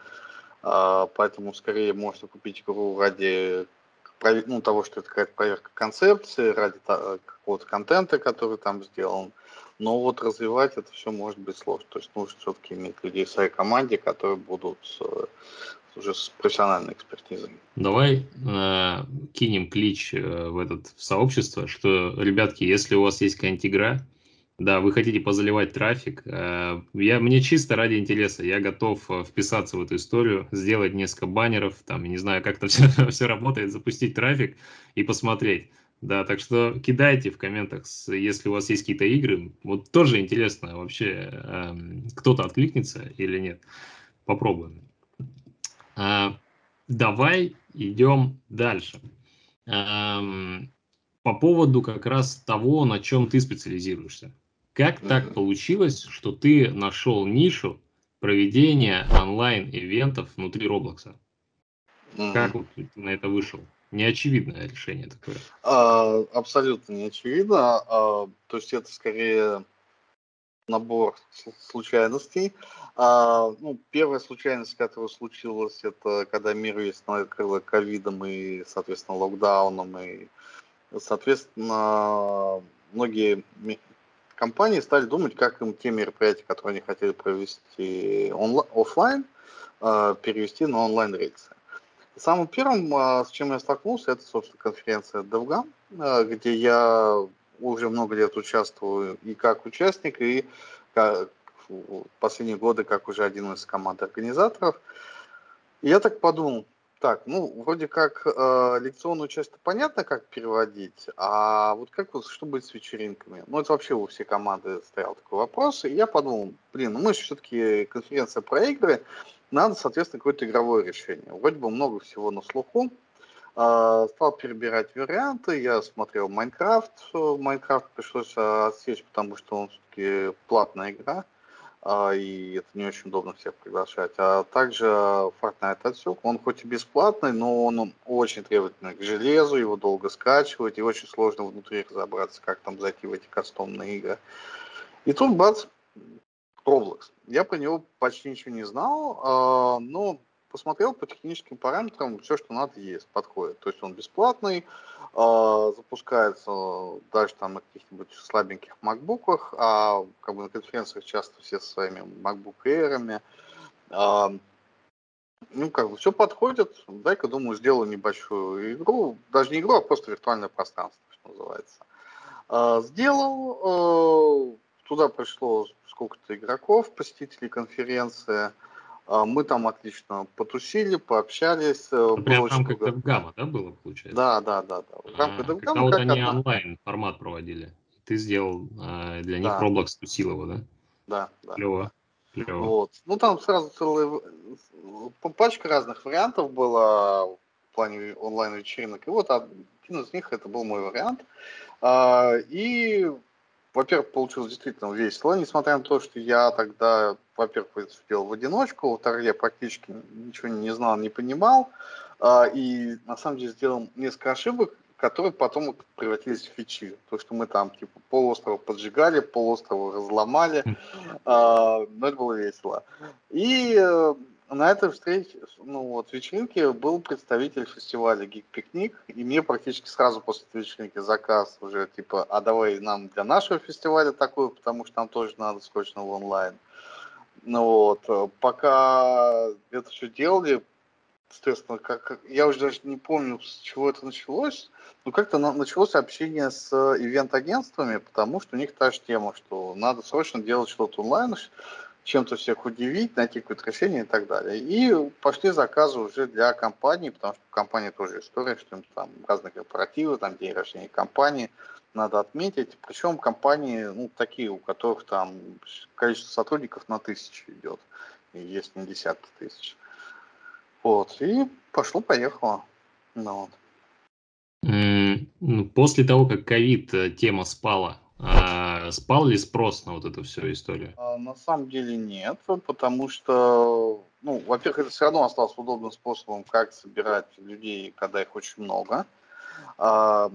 А, поэтому скорее можно купить игру ради ну, того, что это какая-то проверка концепции, ради какого-то контента, который там сделан. Но вот развивать это все может быть сложно. То есть нужно все-таки иметь людей в своей команде, которые будут э, уже с профессиональной экспертизой. Давай э, кинем клич э, в этот в сообщество, что, ребятки, если у вас есть какая-нибудь игра, да, вы хотите позаливать трафик, э, я, мне чисто ради интереса, я готов э, вписаться в эту историю, сделать несколько баннеров, там, не знаю, как это все, все работает, запустить трафик и посмотреть. Да, так что кидайте в комментах, если у вас есть какие-то игры. Вот тоже интересно вообще, э, кто-то откликнется или нет. Попробуем. А, давай идем дальше. По поводу как раз того, на чем ты специализируешься. Как так получилось, что ты нашел нишу проведения онлайн-ивентов внутри Роблокса. Как вот ты на это вышел? Неочевидное решение такое. А, абсолютно не очевидно. А, то есть это скорее набор случайностей. А, ну, первая случайность, которая случилась, это когда мир весь накрыло ковидом и, соответственно, локдауном. И, соответственно, многие компании стали думать, как им те мероприятия, которые они хотели провести онлайн, офлайн, а, перевести на онлайн рельсы. Самым первым, а, с чем я столкнулся, это, собственно, конференция DevGam, а, где я уже много лет участвую и как участник, и как, последние годы как уже один из команд организаторов. Я так подумал, так, ну, вроде как э, лекционную часть понятно, как переводить, а вот как вот, что будет с вечеринками? Ну, это вообще у всей команды стоял такой вопрос, и я подумал, блин, ну мы все-таки конференция про игры, надо, соответственно, какое-то игровое решение. Вроде бы много всего на слуху. А, стал перебирать варианты, я смотрел Майнкрафт. Майнкрафт пришлось отсечь, потому что он все-таки платная игра, а, и это не очень удобно всех приглашать. А также Fortnite отсек, он хоть и бесплатный, но он очень требовательный к железу, его долго скачивать, и очень сложно внутри разобраться, как там зайти в эти кастомные игры. И тут бац, Roblox. Я про него почти ничего не знал, а, но посмотрел по техническим параметрам, все, что надо, есть, подходит. То есть он бесплатный, а, запускается даже там на каких-нибудь слабеньких макбуках, а как бы на конференциях часто все со своими MacBook Air. А, ну, как бы все подходит. Дай-ка, думаю, сделаю небольшую игру. Даже не игру, а просто виртуальное пространство, что называется. Сделал, туда пришло сколько-то игроков, посетителей конференции. А, мы там отлично потусили, пообщались. Э, прям в рамках DevGamma, да, было, получается? Да, да, да. да. В рамках а, DevGamma вот они одна... онлайн формат проводили. Ты сделал э, для них да. Roblox тусил его, да? Да, да. Клево. Клево. Вот. Ну, там сразу целая пачка разных вариантов было в плане онлайн-вечеринок. И вот один из них это был мой вариант. А, и во-первых, получилось действительно весело, несмотря на то, что я тогда, во-первых, это делал в одиночку, во-вторых, я практически ничего не знал, не понимал, а, и на самом деле сделал несколько ошибок, которые потом превратились в фичи. То, что мы там типа полуостров поджигали, полуостров разломали, а, но это было весело. И э, на этой встрече, ну вот, вечеринке был представитель фестиваля Geek Picnic, и мне практически сразу после вечеринки заказ уже, типа, а давай нам для нашего фестиваля такую, потому что нам тоже надо срочно в онлайн. Ну вот, пока это все делали, соответственно, как, я уже даже не помню, с чего это началось, но как-то началось общение с ивент-агентствами, потому что у них та же тема, что надо срочно делать что-то онлайн, чем-то всех удивить, найти какое-то решение и так далее. И пошли заказы уже для компании, потому что компания тоже история, что там разные корпоративы, там день рождения компании надо отметить. Причем компании, ну, такие, у которых там количество сотрудников на тысячи идет, и есть не десятки тысяч. Вот, и пошло-поехало. Ну, вот. Ну, после того, как ковид э, тема спала, а, спал ли спрос на вот эту всю историю? А, на самом деле нет, потому что, ну, во-первых, это все равно осталось удобным способом, как собирать людей, когда их очень много. А,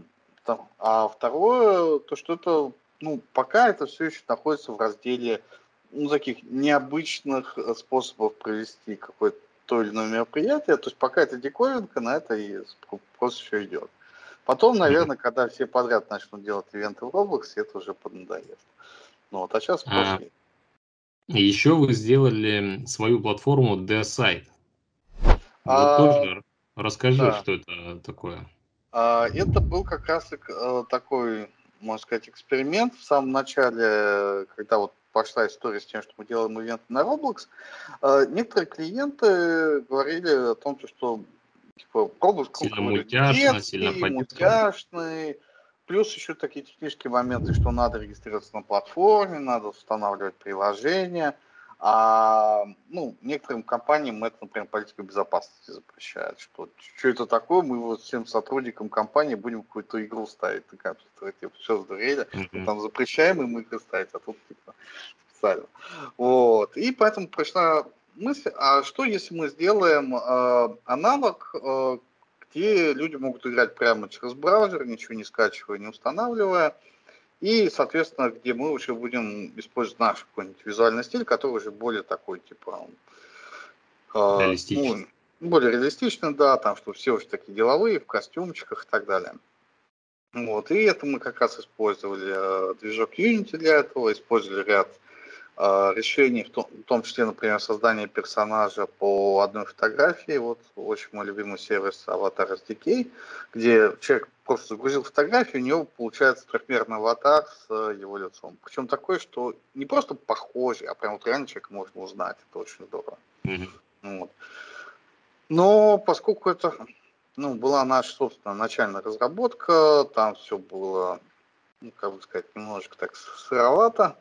а второе, то, что это, ну, пока это все еще находится в разделе ну, таких необычных э, способов провести какое-то то или иное мероприятие. То есть пока это диковинка, на это и спрос еще идет. Потом, наверное, когда все подряд начнут делать ивенты в Roblox, это уже поднадоест. Ну вот, а сейчас а, пошли. Еще вы сделали свою платформу D-Site. А, вот тоже расскажи, да. что это такое. А, это был как раз э, такой, можно сказать, эксперимент в самом начале, когда вот пошла история с тем, что мы делаем ивенты на Roblox. Э, некоторые клиенты говорили о том, что Типа, пробуют сильно мультяшно, сильно мультяшный. Плюс еще такие технические моменты, что надо регистрироваться на платформе, надо устанавливать приложение. А ну, некоторым компаниям это, например, политика безопасности запрещает, что что это такое, мы вот всем сотрудникам компании будем какую-то игру ставить компьютер, типа, все сдурели, mm-hmm. там запрещаем им игры ставить, а тут типа специально. Вот. И поэтому пришла мысль, а что если мы сделаем э, аналог, э, где люди могут играть прямо через браузер, ничего не скачивая, не устанавливая, и, соответственно, где мы уже будем использовать наш какой-нибудь визуальный стиль, который уже более такой, типа... Э, реалистичный. Ну, более реалистичный, да, там, что все уже такие деловые, в костюмчиках и так далее. Вот, и это мы как раз использовали э, движок Unity для этого, использовали ряд э, решений, в том, в том числе, например, создание персонажа по одной фотографии. Вот очень мой любимый сервис Avatar SDK, где человек просто загрузил фотографию, у него получается трехмерный аватар с его лицом. Причем такой, что не просто похожий, а прям вот реально человека можно узнать. Это очень здорово. Mm-hmm. Вот. Но поскольку это ну, была наша, собственно, начальная разработка, там все было, ну, как бы сказать, немножечко так сыровато.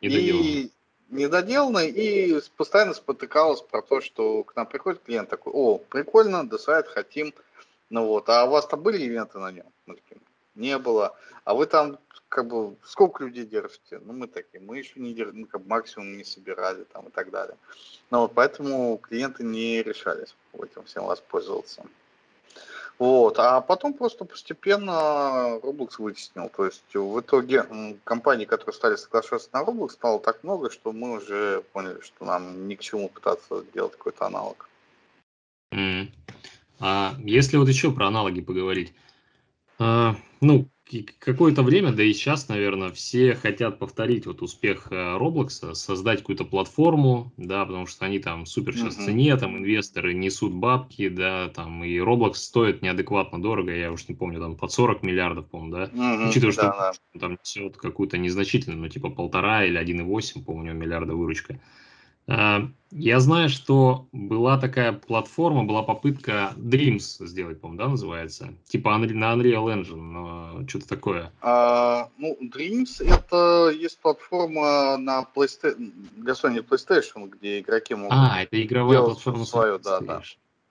И недоделано, и постоянно спотыкалось про то, что к нам приходит клиент такой, о, прикольно, до сайт хотим, ну вот, а у вас-то были ивенты на нем? Мы такие, не было. А вы там, как бы, сколько людей держите? Ну, мы такие, мы еще не держим, ну, как бы, максимум не собирали там и так далее. Ну вот, поэтому клиенты не решались этим всем воспользоваться. Вот. А потом просто постепенно Roblox вытеснил. То есть в итоге компаний, которые стали соглашаться на Roblox, стало так много, что мы уже поняли, что нам ни к чему пытаться делать какой-то аналог. Mm. А если вот еще про аналоги поговорить, а, ну, какое-то время, да и сейчас, наверное, все хотят повторить вот успех э, Roblox, создать какую-то платформу, да, потому что они там супер сейчас в цене, там инвесторы несут бабки, да, там и Roblox стоит неадекватно дорого, я уж не помню, там под 40 миллиардов, по-моему, да, mm-hmm, учитывая, что да, да. там несет какую-то незначительную, ну, типа полтора или 1,8, по-моему, миллиарда выручка. А, я знаю, что была такая платформа, была попытка Dreams сделать, по-моему, да, называется? Типа на Unreal Engine, но что-то такое. А, ну, Dreams это есть платформа на PlayStation, для Sony PlayStation, где игроки могут А, это игровая платформа свою, да, да.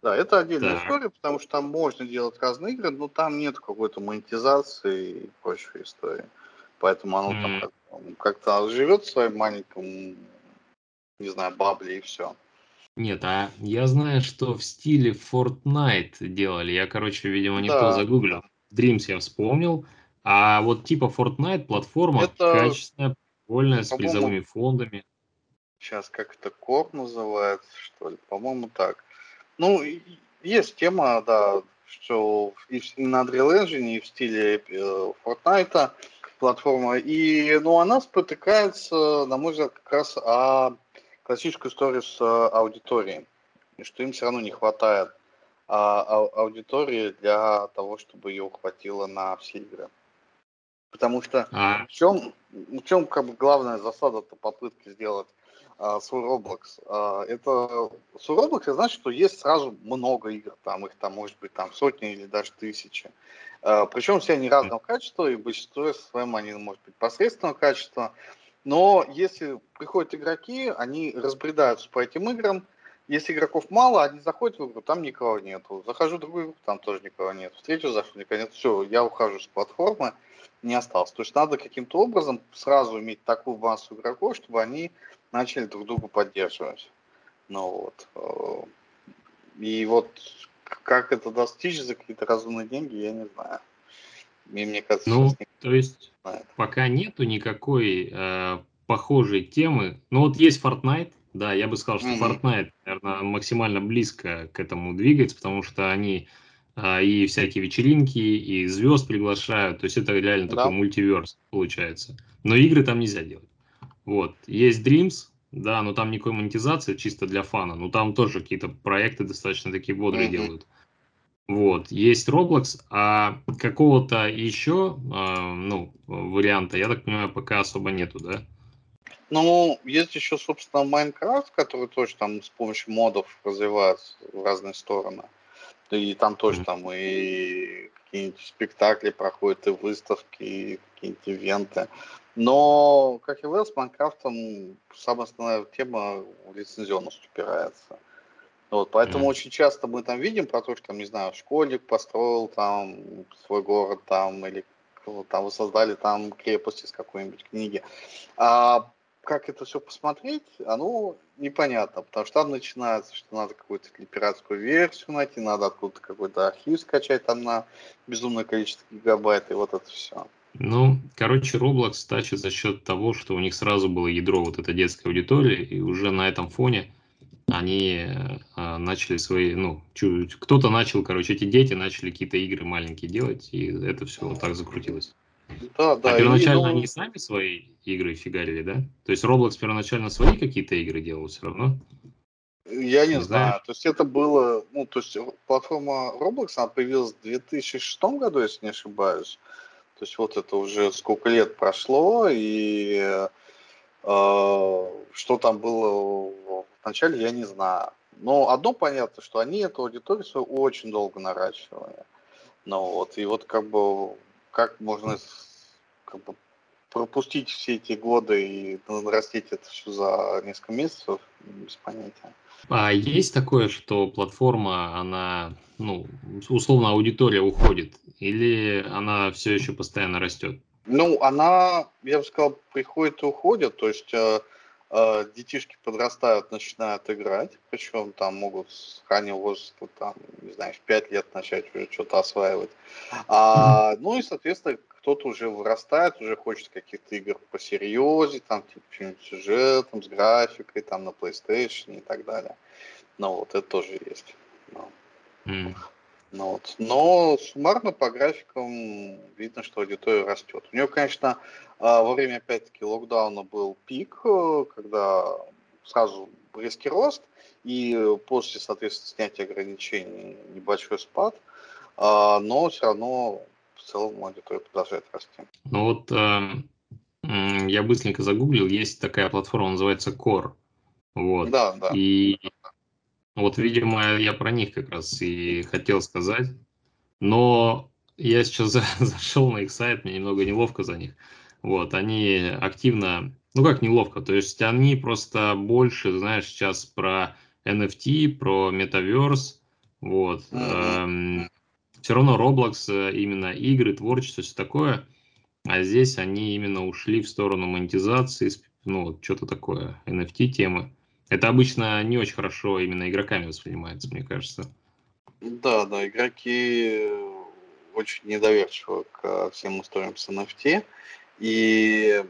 Да, это отдельная так. история, потому что там можно делать разные игры, но там нет какой-то монетизации и прочей истории. Поэтому оно mm. там как-то живет в своем маленьком не знаю, бабли и все. Нет, а я знаю, что в стиле Fortnite делали. Я, короче, видимо, не да. то загуглил. Dreams я вспомнил. А вот типа Fortnite платформа это, качественная, прикольная, с призовыми фондами. Сейчас как это Корп называется, что ли? По-моему, так. Ну, есть тема, да, что и на Unreal Engine, и в стиле э, Fortnite платформа. И, ну, она спотыкается, на мой взгляд, как раз о классическую историю с э, аудиторией, и что им все равно не хватает а, а, аудитории для того, чтобы ее хватило на все игры. Потому что а. в чем, в чем как бы главная засада -то попытки сделать а, свой Roblox? А, это свой Roblox, это значит, что есть сразу много игр, там их там может быть там сотни или даже тысячи. А, причем все они разного качества, и большинство своем они может быть посредственного качества. Но если приходят игроки, они разбредаются по этим играм. Если игроков мало, они заходят в игру, там никого нету. Захожу в другую игру, там тоже никого нет. Встречу зашел, никого нет. Все, я ухожу с платформы, не осталось. То есть надо каким-то образом сразу иметь такую массу игроков, чтобы они начали друг друга поддерживать. Ну вот. Э, и вот как это достичь за какие-то разумные деньги, я не знаю. И мне кажется, ну, то есть знает. пока нету никакой э, похожей темы. Ну вот есть Fortnite, да, я бы сказал, что mm-hmm. Fortnite, наверное, максимально близко к этому двигается, потому что они э, и всякие вечеринки, и звезд приглашают, то есть это реально да. такой мультиверс получается. Но игры там нельзя делать. Вот, есть Dreams, да, но там никакой монетизации, чисто для фана, но там тоже какие-то проекты достаточно такие бодрые mm-hmm. делают. Вот, есть Roblox, а какого-то еще, э, ну, варианта, я так понимаю, пока особо нету, да? Ну, есть еще, собственно, Майнкрафт, который тоже там с помощью модов развивается в разные стороны. И там тоже mm-hmm. там и какие-нибудь спектакли проходят, и выставки, и какие-нибудь ивенты. Но, как и вы, с Майнкрафтом самая основная тема в лицензионность упирается. Вот, поэтому mm. очень часто мы там видим про то, что, там, не знаю, школьник построил там свой город там, или там вы создали там крепость из какой-нибудь книги. А как это все посмотреть, оно непонятно, потому что там начинается, что надо какую-то пиратскую версию найти, надо откуда-то какой-то архив скачать там на безумное количество гигабайт, и вот это все. Ну, короче, Roblox тащит за счет того, что у них сразу было ядро вот этой детской аудитории, и уже на этом фоне они э, начали свои, ну, кто-то начал, короче, эти дети начали какие-то игры маленькие делать, и это все вот так закрутилось. Да, да. А первоначально и, ну... они сами свои игры фигарили, да? То есть Roblox первоначально свои какие-то игры делал все равно? Я не, не знаю. знаю. То есть это было, ну, то есть платформа Roblox, она появилась в 2006 году, если не ошибаюсь. То есть вот это уже сколько лет прошло, и э, что там было вначале, я не знаю. Но одно понятно, что они эту аудиторию свою очень долго наращивали. Ну вот, и вот как бы, как можно как бы, пропустить все эти годы и нарастить это все за несколько месяцев, без понятия. А есть такое, что платформа, она, ну, условно, аудитория уходит, или она все еще постоянно растет? Ну, она, я бы сказал, приходит и уходит, то есть э, детишки подрастают, начинают играть, причем там могут с раннего возраста, там, не знаю, в 5 лет начать уже что-то осваивать. А. Ну и, соответственно, кто-то уже вырастает, уже хочет каких-то игр посерьезнее, там, типа, сюжетом, с графикой, там, на PlayStation и так далее. Ну, вот это тоже есть. Ну. Mm. Ну, вот. Но суммарно по графикам видно, что аудитория растет. У нее, конечно, во время, опять-таки, локдауна был пик, э, когда сразу резкий рост, и после, соответственно, снятия ограничений небольшой спад, а, но все равно в целом аудитория продолжает расти. Ну вот э, я быстренько загуглил, есть такая платформа, называется Core. Вот. Да, да. И вот, видимо, я про них как раз и хотел сказать. Но я сейчас за, зашел на их сайт, мне немного неловко за них. Вот, они активно, ну как неловко, то есть они просто больше, знаешь, сейчас про NFT, про Metaverse, вот. Эм, все равно Roblox, э, именно игры, творчество, все такое, а здесь они именно ушли в сторону монетизации, ну, вот что-то такое, NFT-темы. Это обычно не очень хорошо именно игроками воспринимается, мне кажется. Да, да, игроки очень недоверчивы к всем историям с NFT. И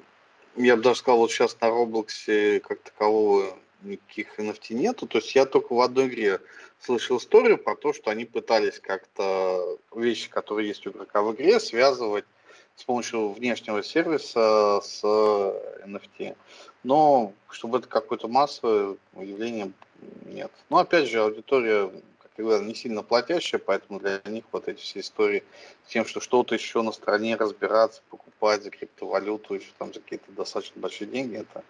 я бы даже сказал, вот сейчас на Роблоксе как такового никаких NFT нету. То есть я только в одной игре слышал историю про то, что они пытались как-то вещи, которые есть у игрока в игре, связывать с помощью внешнего сервиса с NFT. Но чтобы это какое-то массовое явление, нет. Но опять же, аудитория, говорил, не сильно платящая, поэтому для них вот эти все истории с тем, что что-то еще на стороне разбираться, покупать за криптовалюту, еще там за какие-то достаточно большие деньги, это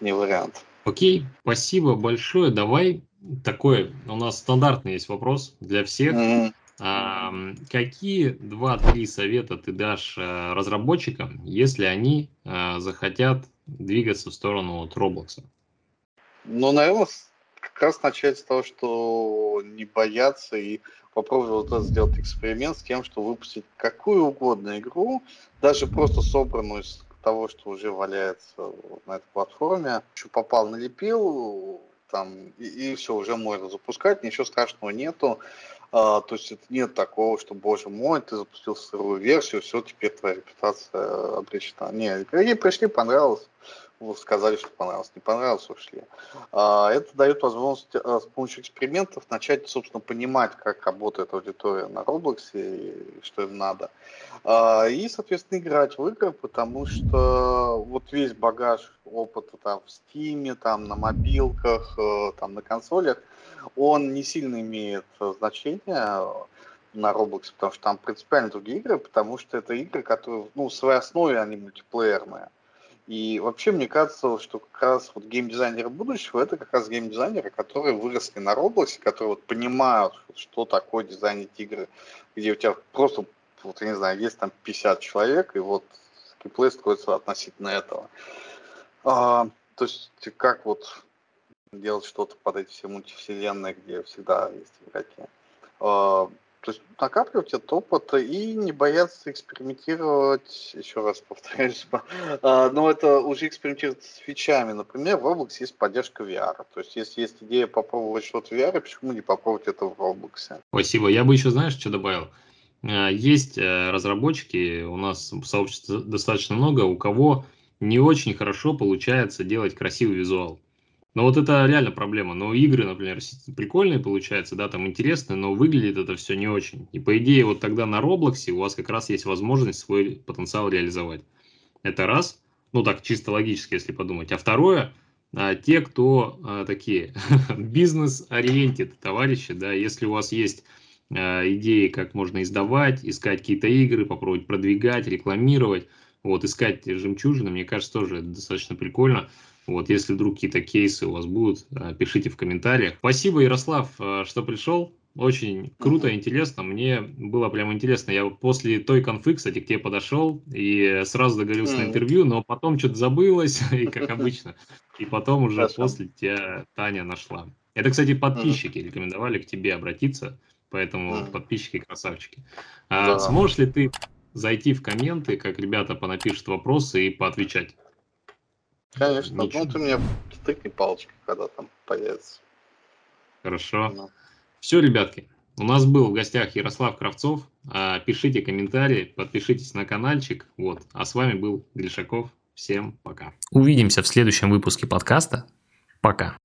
не вариант. Окей, спасибо большое. Давай такой, у нас стандартный есть вопрос для всех. Mm-hmm. А, какие два-три совета ты дашь а, разработчикам, если они а, захотят двигаться в сторону от Roblox? Ну, наверное, как раз начать с того, что не бояться и попробовать вот сделать эксперимент с тем, что выпустить какую угодно игру, даже просто собранную из того, что уже валяется на этой платформе. Еще попал, налепил, там, и, и все, уже можно запускать, ничего страшного нету. А, то есть это нет такого, что, боже мой, ты запустил сырую версию, все, теперь твоя репутация обречена. Нет, ей пришли, понравилось сказали, что понравилось, не понравилось, ушли. А, это дает возможность а, с помощью экспериментов начать, собственно, понимать, как работает аудитория на Roblox и что им надо. А, и, соответственно, играть в игры, потому что вот весь багаж опыта там в Steam, там на мобилках, э, там на консолях, он не сильно имеет значения на Roblox, потому что там принципиально другие игры, потому что это игры, которые, ну, в своей основе они мультиплеерные. И вообще мне кажется, что как раз вот геймдизайнеры будущего это как раз геймдизайнеры, которые выросли на Роблоксе, которые вот понимают, что такое дизайнить игры, где у тебя просто, вот я не знаю, есть там 50 человек, и вот геймплей строится относительно этого. А, то есть как вот делать что-то под эти все мультивселенные, где всегда есть игроки. А, То есть накапливать этот опыт и не бояться экспериментировать, еще раз повторяюсь, а, но это уже экспериментировать с фичами. Например, в Roblox есть поддержка VR. То есть если есть идея попробовать что-то в VR, почему не попробовать это в Roblox? Спасибо. Я бы еще, знаешь, что добавил? А, есть э, разработчики, у нас сообщества достаточно много, у кого не очень хорошо получается делать красивый визуал. Но вот это реально проблема. Но игры, например, прикольные получаются, да, там интересные, но выглядит это все не очень. И по идее вот тогда на Роблоксе у вас как раз есть возможность свой потенциал реализовать. Это раз, ну так чисто логически, если подумать. А второе, а, те, кто а, такие бизнес-ориентед товарищи, да, если у вас есть а, идеи, как можно издавать, искать какие-то игры, попробовать продвигать, рекламировать, вот, искать жемчужины, мне кажется, тоже достаточно прикольно. Вот, если вдруг какие-то кейсы у вас будут, э, пишите в комментариях. Спасибо, Ярослав, э, что пришел. Очень круто, интересно. Мне было прям интересно. Я после той конфы, кстати, к тебе подошел и сразу договорился на интервью, но потом что-то забылось, и как обычно. И потом уже Хорошо. после тебя Таня нашла. Это, кстати, подписчики рекомендовали к тебе обратиться, поэтому подписчики красавчики. А да. Сможешь ли ты зайти в комменты, как ребята понапишут вопросы и поотвечать? Конечно, Ничего. ну ты мне стыкни палочкой, когда там появится. Хорошо. Ну. Все, ребятки, у нас был в гостях Ярослав Кравцов. А, пишите комментарии, подпишитесь на каналчик. Вот. А с вами был Гришаков. Всем пока. Увидимся в следующем выпуске подкаста. Пока.